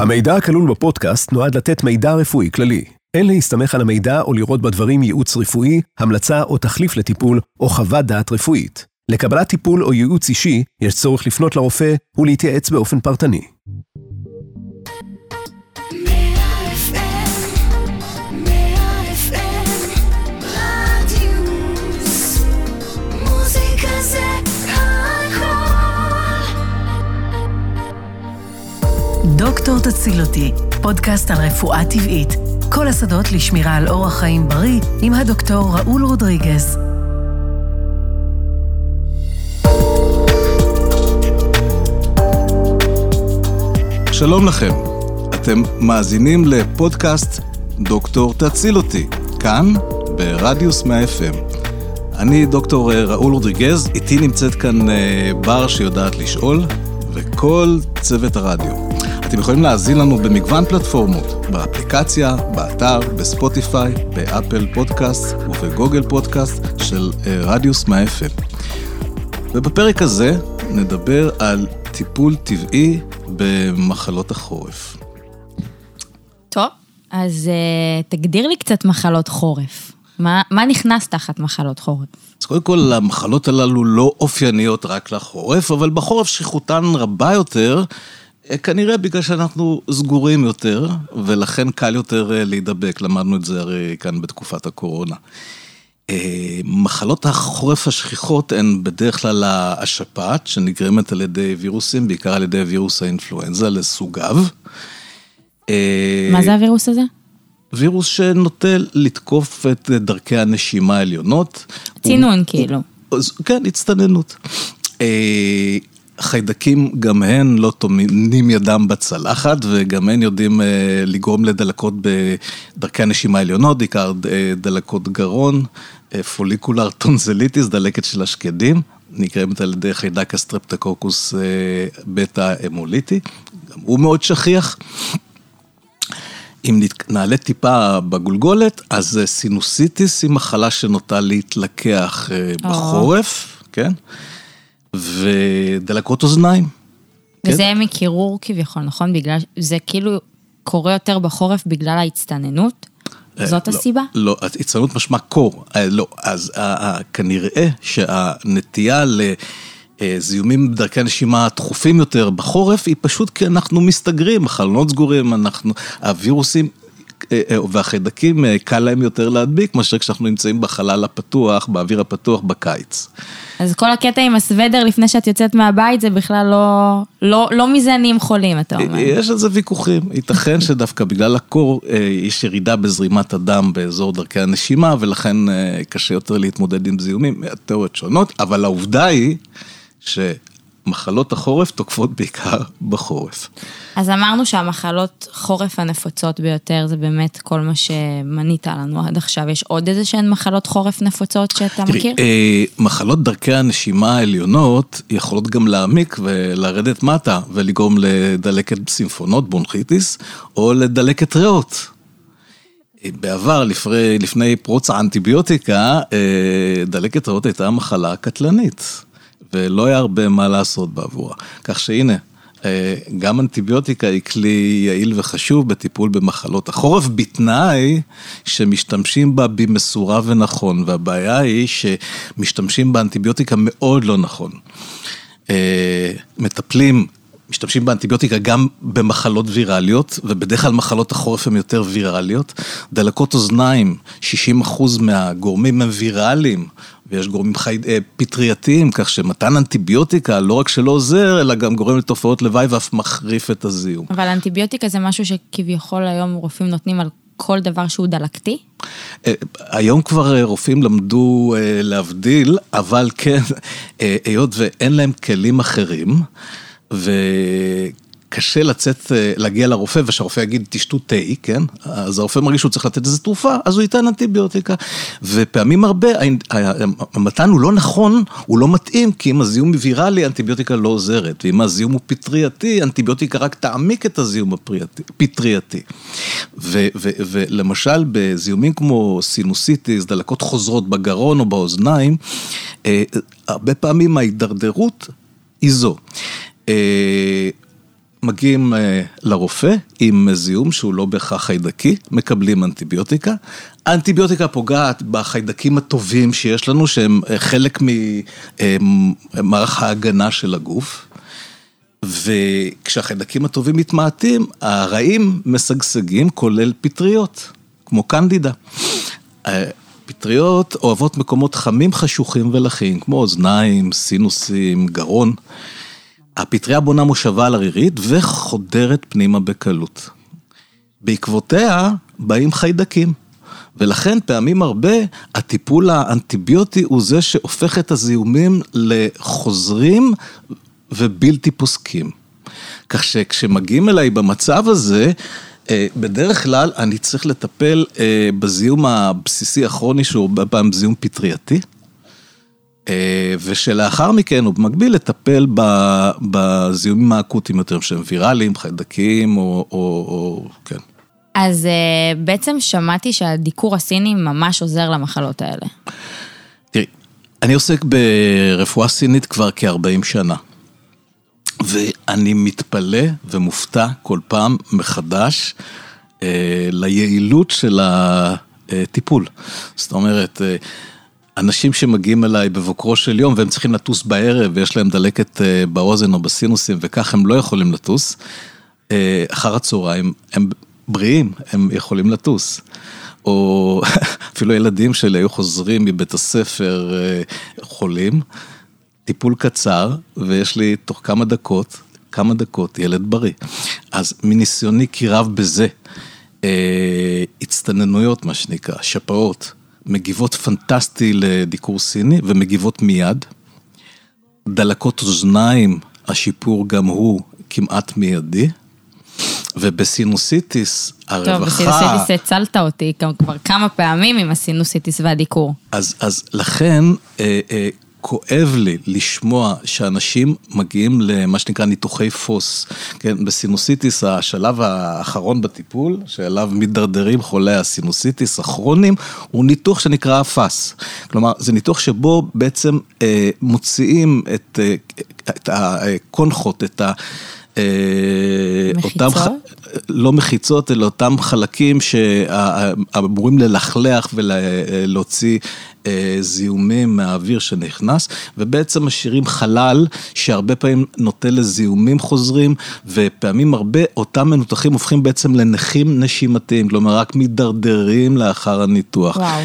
המידע הכלול בפודקאסט נועד לתת מידע רפואי כללי. אין להסתמך על המידע או לראות בדברים ייעוץ רפואי, המלצה או תחליף לטיפול, או חוות דעת רפואית. לקבלת טיפול או ייעוץ אישי, יש צורך לפנות לרופא ולהתייעץ באופן פרטני. דוקטור תציל אותי, פודקאסט על רפואה טבעית. כל השדות לשמירה על אורח חיים בריא עם הדוקטור ראול רודריגז. שלום לכם, אתם מאזינים לפודקאסט דוקטור תציל אותי, כאן ברדיוס 100 FM. אני דוקטור ראול רודריגז, איתי נמצאת כאן אה, בר שיודעת לשאול, וכל צוות הרדיו. אתם יכולים להאזין לנו במגוון פלטפורמות, באפליקציה, באתר, בספוטיפיי, באפל פודקאסט ובגוגל פודקאסט של אה, רדיוס 100 FM. ובפרק הזה נדבר על טיפול טבעי במחלות החורף. טוב, אז uh, תגדיר לי קצת מחלות חורף. מה, מה נכנס תחת מחלות חורף? אז קודם כל, המחלות הללו לא אופייניות רק לחורף, אבל בחורף שכיחותן רבה יותר, כנראה בגלל שאנחנו סגורים יותר, ולכן קל יותר אה, להידבק, למדנו את זה הרי כאן בתקופת הקורונה. אה, מחלות החורף השכיחות הן בדרך כלל השפעת, שנגרמת על ידי וירוסים, בעיקר על ידי וירוס האינפלואנזה לסוגיו. מה זה הווירוס הזה? וירוס שנוטה לתקוף את דרכי הנשימה העליונות. צינון כאילו. כן, הצטננות. חיידקים גם הן לא טומנים ידם בצלחת וגם הן יודעים לגרום לדלקות בדרכי הנשימה העליונות, בעיקר דלקות גרון, follicular tonsillitis, דלקת של השקדים, נקראת על ידי חיידק הסטרפטקוקוס בטא המוליטי, גם הוא מאוד שכיח. אם נעלה טיפה בגולגולת, אז סינוסיטיס היא מחלה שנוטה להתלקח בחורף, כן? ודלקות אוזניים. וזה כן? מקירור כביכול, נכון? בגלל, זה כאילו קורה יותר בחורף בגלל ההצטננות? זאת לא, הסיבה? לא, הצטננות משמע קור. לא, אז כנראה שהנטייה לזיהומים בדרכי הנשימה תכופים יותר בחורף, היא פשוט כי אנחנו מסתגרים, החלונות סגורים, אנחנו, הווירוסים אה, אה, והחיידקים אה, קל להם יותר להדביק מאשר כשאנחנו נמצאים בחלל הפתוח, באוויר הפתוח בקיץ. אז כל הקטע עם הסוודר לפני שאת יוצאת מהבית זה בכלל לא, לא, לא מזנים חולים, אתה אומר. יש על זה ויכוחים, ייתכן שדווקא בגלל הקור יש ירידה בזרימת הדם באזור דרכי הנשימה ולכן קשה יותר להתמודד עם זיהומים, תיאוריות שונות, אבל העובדה היא ש... מחלות החורף תוקפות בעיקר בחורף. אז אמרנו שהמחלות חורף הנפוצות ביותר זה באמת כל מה שמנית לנו עד עכשיו. יש עוד איזה שהן מחלות חורף נפוצות שאתה תראי, מכיר? אה, מחלות דרכי הנשימה העליונות יכולות גם להעמיק ולרדת מטה ולגרום לדלקת סימפונות, בונחיטיס, או לדלקת ריאות. בעבר, לפני, לפני פרוץ האנטיביוטיקה, אה, דלקת ריאות הייתה מחלה קטלנית. ולא היה הרבה מה לעשות בעבורה. כך שהנה, אה, גם אנטיביוטיקה היא כלי יעיל וחשוב בטיפול במחלות החורף, בתנאי שמשתמשים בה במשורה ונכון, והבעיה היא שמשתמשים באנטיביוטיקה מאוד לא נכון. אה, מטפלים משתמשים באנטיביוטיקה גם במחלות ויראליות, ובדרך כלל מחלות החורף הן יותר ויראליות. דלקות אוזניים, 60% מהגורמים הם ויראליים, ויש גורמים חי... אה, פטרייתיים, כך שמתן אנטיביוטיקה לא רק שלא עוזר, אלא גם גורם לתופעות לוואי ואף מחריף את הזיהום. אבל אנטיביוטיקה זה משהו שכביכול היום רופאים נותנים על כל דבר שהוא דלקתי? אה, היום כבר אה, רופאים למדו להבדיל, אבל כן, היות ואין להם כלים אחרים, ו... קשה לצאת, אה, להגיע לרופא ושהרופא יגיד תשתו תה, כן? אז הרופא מרגיש שהוא צריך לתת איזה תרופה, אז הוא ייתן אנטיביוטיקה. ופעמים הרבה, המתן הוא לא נכון, הוא לא מתאים, כי אם הזיהום ויראלי, אנטיביוטיקה לא עוזרת. ואם הזיהום הוא פטרייתי, אנטיביוטיקה רק תעמיק את הזיהום הפטרייתי. ולמשל, בזיהומים כמו סינוסיטיס, דלקות חוזרות בגרון או באוזניים, אה, הרבה פעמים ההידרדרות היא זו. אה, מגיעים אה, לרופא עם זיהום שהוא לא בהכרח חיידקי, מקבלים אנטיביוטיקה. האנטיביוטיקה פוגעת בחיידקים הטובים שיש לנו, שהם אה, חלק ממערך ההגנה של הגוף. וכשהחיידקים הטובים מתמעטים, הרעים משגשגים, כולל פטריות, כמו קנדידה. פטריות אוהבות מקומות חמים, חשוכים ולחים, כמו אוזניים, סינוסים, גרון. הפטריה בונה מושבה על הרירית וחודרת פנימה בקלות. בעקבותיה באים חיידקים. ולכן פעמים הרבה הטיפול האנטיביוטי הוא זה שהופך את הזיהומים לחוזרים ובלתי פוסקים. כך שכשמגיעים אליי במצב הזה, אה, בדרך כלל אני צריך לטפל אה, בזיהום הבסיסי הכרוני שהוא הרבה פעמים זיהום פטרייתי. אה, ושלאחר מכן הוא במקביל לטפל בזיהומים האקוטיים יותר שהם ויראליים, חיידקים או, או, או כן. אז בעצם שמעתי שהדיקור הסיני ממש עוזר למחלות האלה. תראי, אני עוסק ברפואה סינית כבר כ-40 שנה. ואני מתפלא ומופתע כל פעם מחדש אה, ליעילות של הטיפול. זאת אומרת, אה, אנשים שמגיעים אליי בבוקרו של יום והם צריכים לטוס בערב ויש להם דלקת אה, באוזן או בסינוסים וכך הם לא יכולים לטוס, אה, אחר הצהריים הם בריאים, הם יכולים לטוס. או אפילו ילדים שלי היו חוזרים מבית הספר אה, חולים. טיפול קצר, ויש לי תוך כמה דקות, כמה דקות, ילד בריא. אז מניסיוני כי רב בזה, הצטננויות, מה שנקרא, שפעות, מגיבות פנטסטי לדיקור סיני ומגיבות מיד. דלקות אוזניים, השיפור גם הוא כמעט מיידי. ובסינוסיטיס, הרווחה... טוב, בסינוסיטיס הצלת אותי כבר כמה פעמים עם הסינוסיטיס והדיקור. אז, אז לכן, אה, אה, כואב לי לשמוע שאנשים מגיעים למה שנקרא ניתוחי פוס. כן, בסינוסיטיס, השלב האחרון בטיפול, שאליו מידרדרים חולי הסינוסיטיס הכרוניים, הוא ניתוח שנקרא הפס. כלומר, זה ניתוח שבו בעצם אה, מוציאים את, אה, את הקונחות, את ה... מחיצות? אותם, לא מחיצות, אלא אותם חלקים שאמורים ללכלך ולהוציא אה, זיהומים מהאוויר שנכנס, ובעצם משאירים חלל שהרבה פעמים נוטה לזיהומים חוזרים, ופעמים הרבה אותם מנותחים הופכים בעצם לנכים נשימתיים, כלומר רק מידרדרים לאחר הניתוח. וואו.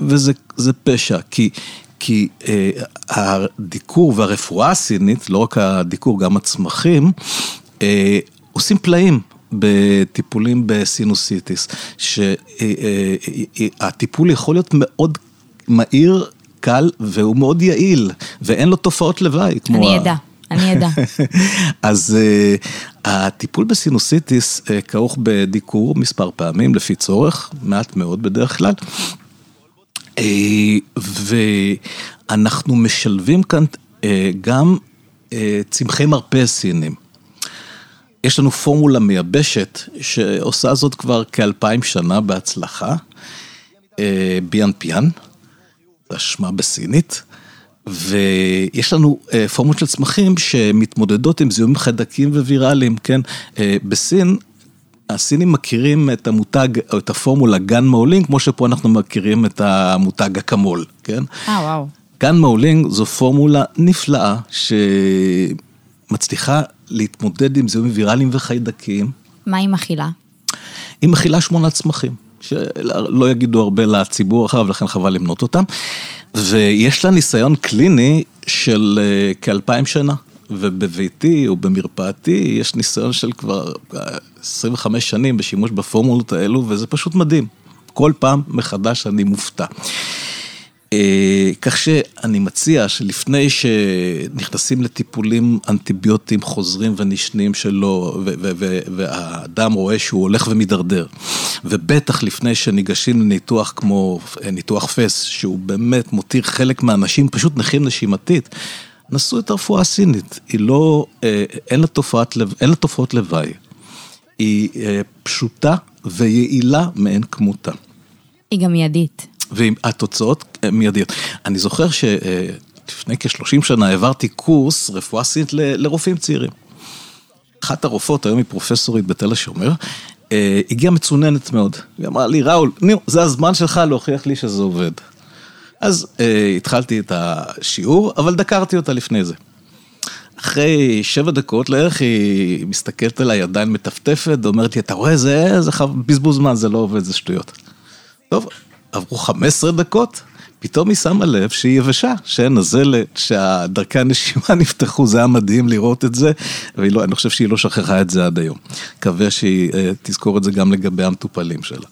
וזה פשע, כי... כי אה, הדיקור והרפואה הסינית, לא רק הדיקור, גם הצמחים, אה, עושים פלאים. בטיפולים בסינוסיטיס, שהטיפול יכול להיות מאוד מהיר, קל והוא מאוד יעיל, ואין לו תופעות לוואי. אני אדע. אני אדע. אז uh, הטיפול בסינוסיטיס uh, כרוך בדיקור מספר פעמים לפי צורך, מעט מאוד בדרך כלל. Uh, ואנחנו משלבים כאן uh, גם uh, צמחי מרפא סינים. יש לנו פורמולה מייבשת שעושה זאת כבר כאלפיים שנה בהצלחה, ביאן פיאן. זה השמה בסינית, ויש לנו אה, פורמות של צמחים שמתמודדות עם זיהומים חיידקים וויראליים, כן? אה, בסין, הסינים מכירים את המותג, או את הפורמולה גן מעולינג, כמו שפה אנחנו מכירים את המותג אקמול, כן? אה, וואו. גן מעולינג זו פורמולה נפלאה, שמצליחה להתמודד עם זיהומים ויראליים וחיידקים. מה היא מכילה? היא מכילה שמונה צמחים. שלא יגידו הרבה לציבור הרחב, ולכן חבל למנות אותם. ויש לה ניסיון קליני של אה, כאלפיים שנה. ובביתי או במרפאתי יש ניסיון של כבר 25 אה, שנים בשימוש בפורמולות האלו, וזה פשוט מדהים. כל פעם מחדש אני מופתע. אה, כך שאני מציע שלפני שנכנסים לטיפולים אנטיביוטיים חוזרים ונשנים שלו, והאדם רואה שהוא הולך ומידרדר, ובטח לפני שניגשים לניתוח כמו אה, ניתוח פס, שהוא באמת מותיר חלק מהאנשים פשוט נכים נשימתית, נסו את הרפואה הסינית, היא לא, אה, אין לה תופעות לוואי, היא פשוטה ויעילה מאין כמותה. היא גם מיידית. והתוצאות מיידיות. אני זוכר שלפני כ-30 שנה העברתי קורס רפואה סינית לרופאים צעירים. אחת הרופאות, היום היא פרופסורית בתל השומר, אה, הגיעה מצוננת מאוד. היא אמרה לי, ראול, נו, זה הזמן שלך להוכיח לי שזה עובד. אז אה, התחלתי את השיעור, אבל דקרתי אותה לפני זה. אחרי שבע דקות לערך היא מסתכלת עליי עדיין מטפטפת, אומרת לי, אתה רואה, זה, זה בזבוז זמן, זה לא עובד, זה שטויות. טוב, עברו 15 דקות, פתאום היא שמה לב שהיא יבשה, שאין נזלת, שהדרכי הנשימה נפתחו, זה היה מדהים לראות את זה, ואני לא, חושב שהיא לא שכחה את זה עד היום. מקווה שהיא אה, תזכור את זה גם לגבי המטופלים שלה.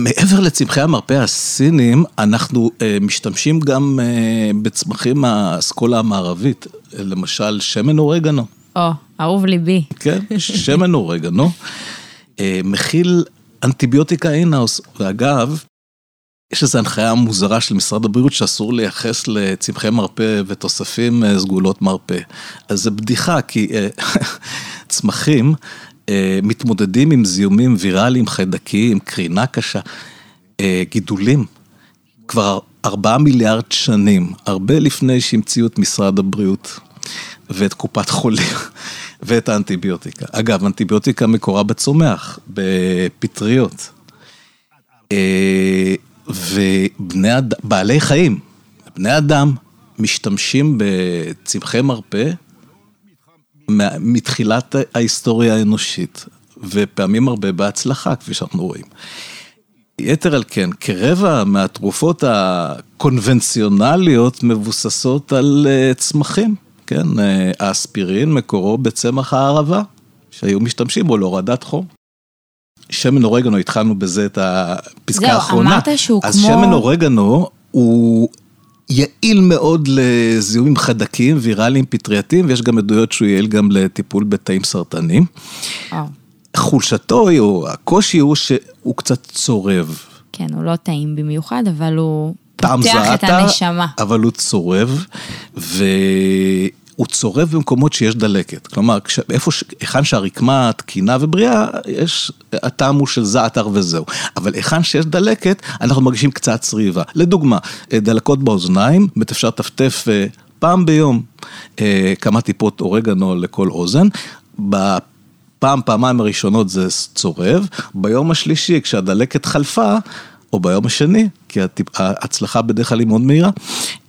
מעבר לצמחי המרפא הסינים, אנחנו אה, משתמשים גם אה, בצמחים מהאסכולה המערבית, למשל שמן אורגנו. או, אהוב ליבי. כן, שמן אורגנו. מכיל אנטיביוטיקה אינהאוס, ואגב, יש איזו הנחיה מוזרה של משרד הבריאות שאסור לייחס לצמחי מרפא ותוספים אה, סגולות מרפא. אז זה בדיחה, כי אה, צמחים אה, מתמודדים עם זיהומים ויראליים, חיידקיים, קרינה קשה, גידולים. כבר ארבעה מיליארד שנים, הרבה לפני שהמציאו את משרד הבריאות ואת קופת חולים. ואת האנטיביוטיקה. אגב, אנטיביוטיקה מקורה בצומח, בפטריות. אה, ובני אדם, בעלי חיים, בני אדם, משתמשים בצמחי מרפא מתחילת ההיסטוריה האנושית, ופעמים הרבה בהצלחה, כפי שאנחנו רואים. יתר על כן, כרבע מהתרופות הקונבנציונליות מבוססות על אה, צמחים. כן, אה, האספירין מקורו בצמח הערבה, שהיו משתמשים בו להורדת חום. שמן אורגנו, התחלנו בזה את הפסקה האחרונה. זהו, אמרת שהוא אז כמו... אז שמן אורגנו הוא יעיל מאוד לזיהומים חדקים, ויראליים, פטרייתיים, ויש גם עדויות שהוא יעיל גם לטיפול בתאים סרטנים. חולשתו, או הקושי הוא שהוא קצת צורב. כן, הוא לא טעים במיוחד, אבל הוא פותח את הנשמה. אבל הוא צורב, והוא צורב במקומות שיש דלקת. כלומר, איפה, היכן שהרקמה תקינה ובריאה, יש, הטעם הוא של זעתר וזהו. אבל היכן שיש דלקת, אנחנו מרגישים קצת צריבה. לדוגמה, דלקות באוזניים, אפשר לטפטף אה, פעם ביום אה, כמה טיפות אורגנו לכל אוזן. פעם, פעמיים הראשונות זה צורב, ביום השלישי כשהדלקת חלפה, או ביום השני, כי ההצלחה בדרך כלל היא מאוד מהירה,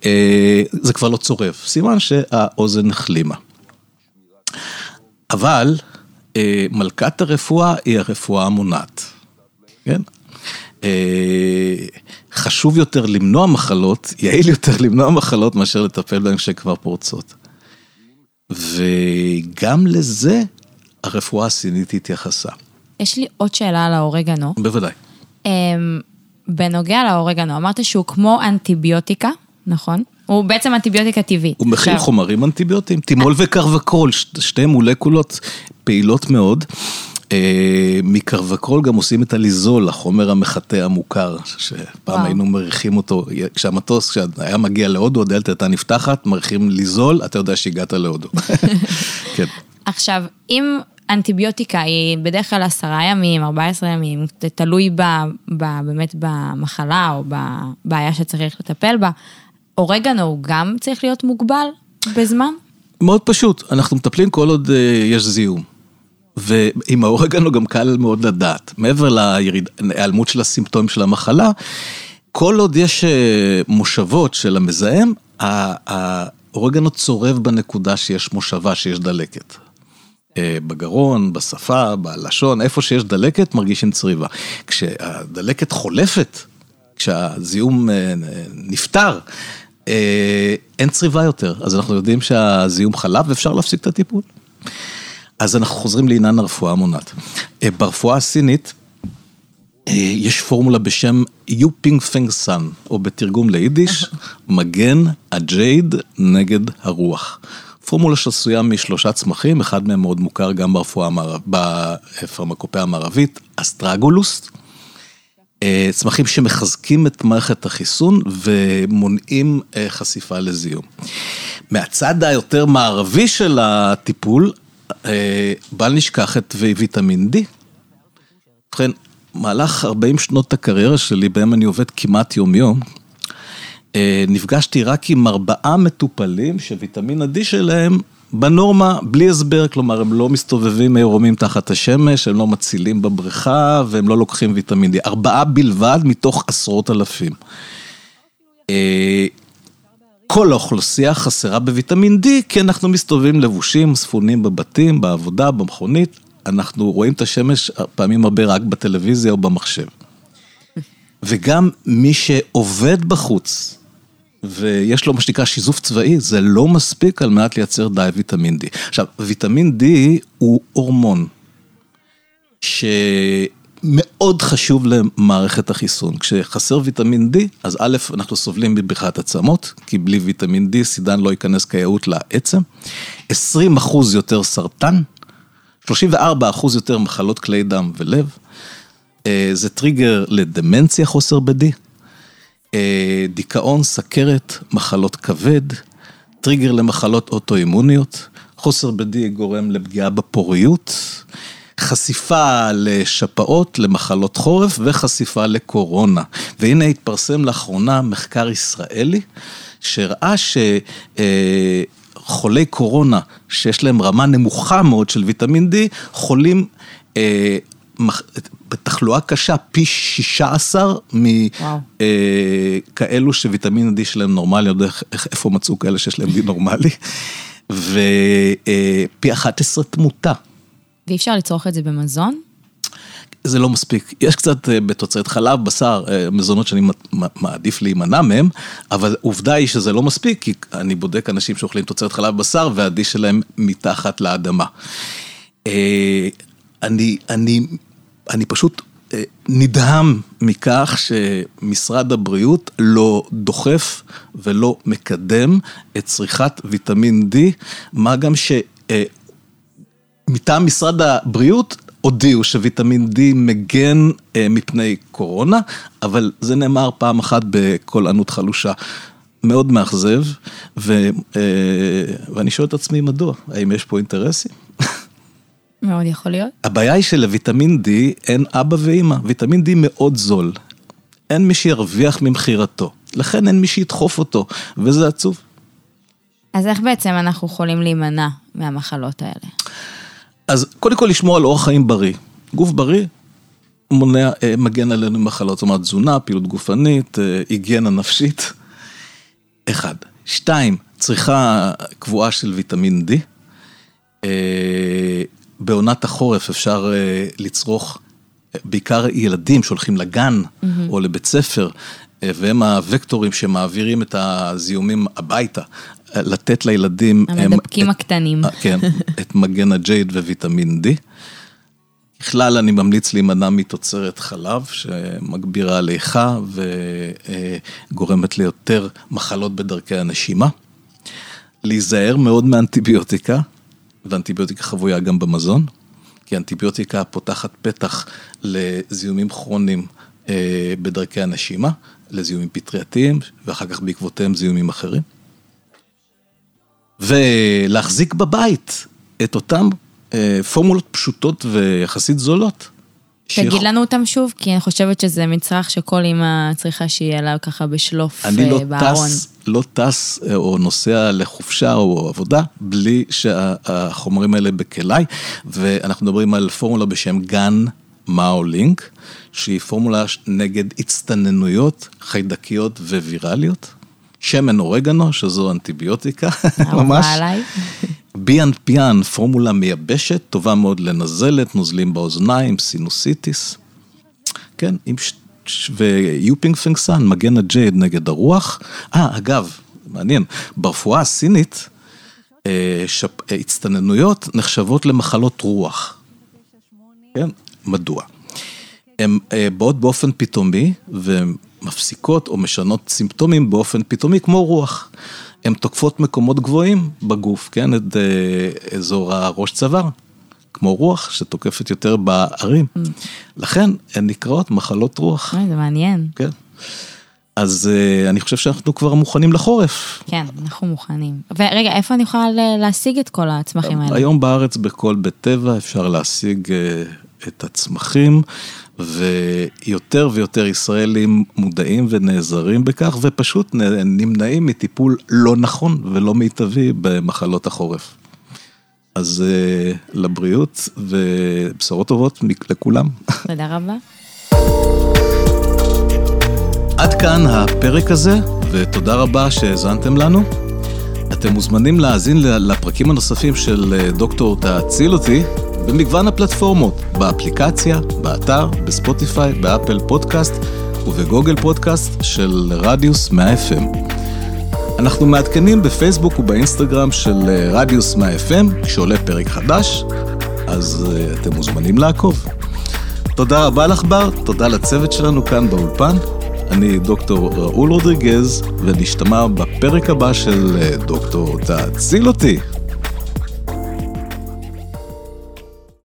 אה, זה כבר לא צורב, סימן שהאוזן החלימה. אבל אה, מלכת הרפואה היא הרפואה המונעת, כן? אה, חשוב יותר למנוע מחלות, יעיל יותר למנוע מחלות מאשר לטפל בהן כשכבר פורצות. וגם לזה הרפואה הסינית התייחסה. יש לי עוד שאלה על האורגנו. בוודאי. בנוגע לאורגנו, אמרת שהוא כמו אנטיביוטיקה, נכון? הוא בעצם אנטיביוטיקה טבעית. הוא מכיל עכשיו... חומרים אנטיביוטיים, טימול וקרווקול, שתי מולקולות פעילות מאוד. אה, מקרווקול גם עושים את הליזול, החומר המחטא המוכר, שפעם וואו. היינו מריחים אותו, כשהמטוס, כשהיה מגיע להודו, הדלת הייתה נפתחת, מריחים ליזול, אתה יודע שהגעת להודו. כן. עכשיו, אם אנטיביוטיקה היא בדרך כלל עשרה ימים, 14 ימים, תלוי ב, ב, באמת במחלה או בבעיה שצריך לטפל בה. אורגנו הוא גם צריך להיות מוגבל בזמן? מאוד פשוט, אנחנו מטפלים כל עוד uh, יש זיהום. ועם האורגנו גם קל מאוד לדעת. מעבר להיעלמות של הסימפטומים של המחלה, כל עוד יש uh, מושבות של המזהם, האורגנו צורב בנקודה שיש מושבה, שיש דלקת. אה, בגרון, בשפה, בלשון, איפה שיש דלקת מרגישים צריבה. כשהדלקת חולפת, כשהזיהום אה, נפטר, אה, אין צריבה יותר, אז אנחנו יודעים שהזיהום חלף ואפשר להפסיק את הטיפול. אז אנחנו חוזרים לעניין הרפואה המונעת. ברפואה הסינית, יש פורמולה בשם Yu Ping Feng San, או בתרגום ליידיש, מגן הג'ייד נגד הרוח. פורמולה שעשויה משלושה צמחים, אחד מהם מאוד מוכר גם ברפואה בפרמקופיה המערבית, אסטרגולוס. אה, צמחים שמחזקים את מערכת החיסון ומונעים אה, חשיפה לזיהום. מהצד היותר מערבי של הטיפול, אה, בל נשכח את ויטמין D. ובכן, מהלך 40 שנות הקריירה שלי, בהם אני עובד כמעט יום-יום, נפגשתי רק עם ארבעה מטופלים שוויטמין ה-D שלהם בנורמה, בלי הסבר, כלומר, הם לא מסתובבים עירומים תחת השמש, הם לא מצילים בבריכה, והם לא לוקחים ויטמין D. ארבעה בלבד מתוך עשרות אלפים. אה, כל האוכלוסייה חסרה בוויטמין D, כי אנחנו מסתובבים לבושים, ספונים בבתים, בעבודה, במכונית, אנחנו רואים את השמש פעמים הרבה רק בטלוויזיה או במחשב. וגם מי שעובד בחוץ, ויש לו מה שנקרא שיזוף צבאי, זה לא מספיק על מנת לייצר די ויטמין D. עכשיו, ויטמין D הוא הורמון, שמאוד חשוב למערכת החיסון. כשחסר ויטמין D, אז א', אנחנו סובלים מבריחת עצמות, כי בלי ויטמין D סידן לא ייכנס כיאות לעצם. 20 אחוז יותר סרטן, 34 אחוז יותר מחלות כלי דם ולב. אה, זה טריגר לדמנציה חוסר ב-D. אה, דיכאון, סכרת, מחלות כבד, טריגר למחלות אוטואימוניות, חוסר ב-D גורם לפגיעה בפוריות, חשיפה לשפעות, למחלות חורף וחשיפה לקורונה. והנה התפרסם לאחרונה מחקר ישראלי שהראה שחולי קורונה שיש להם רמה נמוכה מאוד של ויטמין D, חולים אה, בתחלואה קשה פי 16 מכאלו שוויטמין D שלהם נורמלי, אני יודע איפה מצאו כאלה שיש להם D נורמלי, ופי 11 תמותה. ואי אפשר לצרוך את זה במזון? זה לא מספיק, יש קצת אה, בתוצרת חלב, בשר, אה, מזונות שאני מעדיף להימנע מהם, אבל עובדה היא שזה לא מספיק, כי אני בודק אנשים שאוכלים תוצרת חלב בשר והדי שלהם מתחת לאדמה. אה, אני, אני אני פשוט אה, נדהם מכך שמשרד הבריאות לא דוחף ולא מקדם את צריכת ויטמין D, מה גם שמטעם אה, משרד הבריאות הודיעו שוויטמין D מגן אה, מפני קורונה, אבל זה נאמר פעם אחת בקול ענות חלושה. מאוד מאכזב, ו, ואני שואל את עצמי מדוע, האם יש פה אינטרסים? מאוד יכול להיות. הבעיה היא שלוויטמין D אין אבא ואימא, ויטמין D מאוד זול. אין מי שירוויח ממכירתו, לכן אין מי שידחוף אותו, וזה עצוב. אז איך בעצם אנחנו יכולים להימנע מהמחלות האלה? אז קודם כל לשמור על אורח חיים בריא. גוף בריא מונע, אה, מגן עלינו ממחלות, זאת אומרת תזונה, פעילות גופנית, אה, היגיינה נפשית. אחד. שתיים, צריכה קבועה של ויטמין D. אה, בעונת החורף אפשר אה, לצרוך בעיקר ילדים שהולכים לגן mm-hmm. או לבית ספר, אה, והם הוקטורים שמעבירים את הזיהומים הביתה, אה, לתת לילדים... המדבקים הם, הקטנים. את, כן, את מגן הג'ייד וויטמין D. בכלל אני ממליץ להימנע מתוצרת חלב שמגבירה הליכה וגורמת ליותר מחלות בדרכי הנשימה. להיזהר מאוד מאנטיביוטיקה, ואנטיביוטיקה חבויה גם במזון, כי אנטיביוטיקה פותחת פתח לזיהומים כרוניים אה, בדרכי הנשימה, לזיהומים פטרייתיים, ואחר כך בעקבותיהם זיהומים אחרים. ולהחזיק בבית את אותן אה, פורמולות פשוטות ויחסית זולות. תגיד. לנו אותם שוב, כי אני חושבת שזה מצרך שכל אימא צריכה שיהיה לה ככה בשלוף בארון. אני לא טס לא טס אה, או נוסע לחופשה או עבודה בלי שהחומרים האלה בכליי, ואנחנו מדברים על פורמולה בשם Gan Mao Ling, שהיא פורמולה נגד הצטננויות חיידקיות ווירליות. שמן אורגנו, שזו אנטיביוטיקה, ממש. Bi Yan Pian, פורמולה מייבשת, טובה מאוד לנזלת, נוזלים באוזניים, סינוסיטיס. כן, עם ו Yu Ping Feng San, מגן הג'ייד נגד הרוח. אה, אגב, מעניין, ברפואה הסינית, אה, שפ... אה, הצטננויות נחשבות למחלות רוח. כן, מדוע? הן אה, באות באופן פתאומי ומפסיקות או משנות סימפטומים באופן פתאומי כמו רוח. הן תוקפות מקומות גבוהים בגוף, כן, את אזור הראש צוואר. כמו רוח שתוקפת יותר בערים. Mm. לכן הן נקראות מחלות רוח. זה מעניין. כן. אז uh, אני חושב שאנחנו כבר מוכנים לחורף. כן, אנחנו מוכנים. ורגע, איפה אני יכולה להשיג את כל הצמחים האלה? היום בארץ בכל בית טבע אפשר להשיג uh, את הצמחים, ויותר ויותר ישראלים מודעים ונעזרים בכך, ופשוט נמנעים מטיפול לא נכון ולא מיטבי במחלות החורף. אז uh, לבריאות ובשורות טובות לכולם. תודה רבה. עד כאן הפרק הזה, ותודה רבה שהאזנתם לנו. אתם מוזמנים להאזין לפרקים הנוספים של אה, דוקטור תאציל אותי במגוון הפלטפורמות, באפליקציה, באתר, בספוטיפיי, באפל פודקאסט ובגוגל פודקאסט של רדיוס 100 FM. אנחנו מעדכנים בפייסבוק ובאינסטגרם של אה, רדיוס 100 FM כשעולה פרק חדש, אז אה, אתם מוזמנים לעקוב. תודה רבה לך בר, תודה לצוות שלנו כאן באולפן. אני דוקטור ראול רודריגז, ונשתמע בפרק הבא של אה, דוקטור תאציל אותי.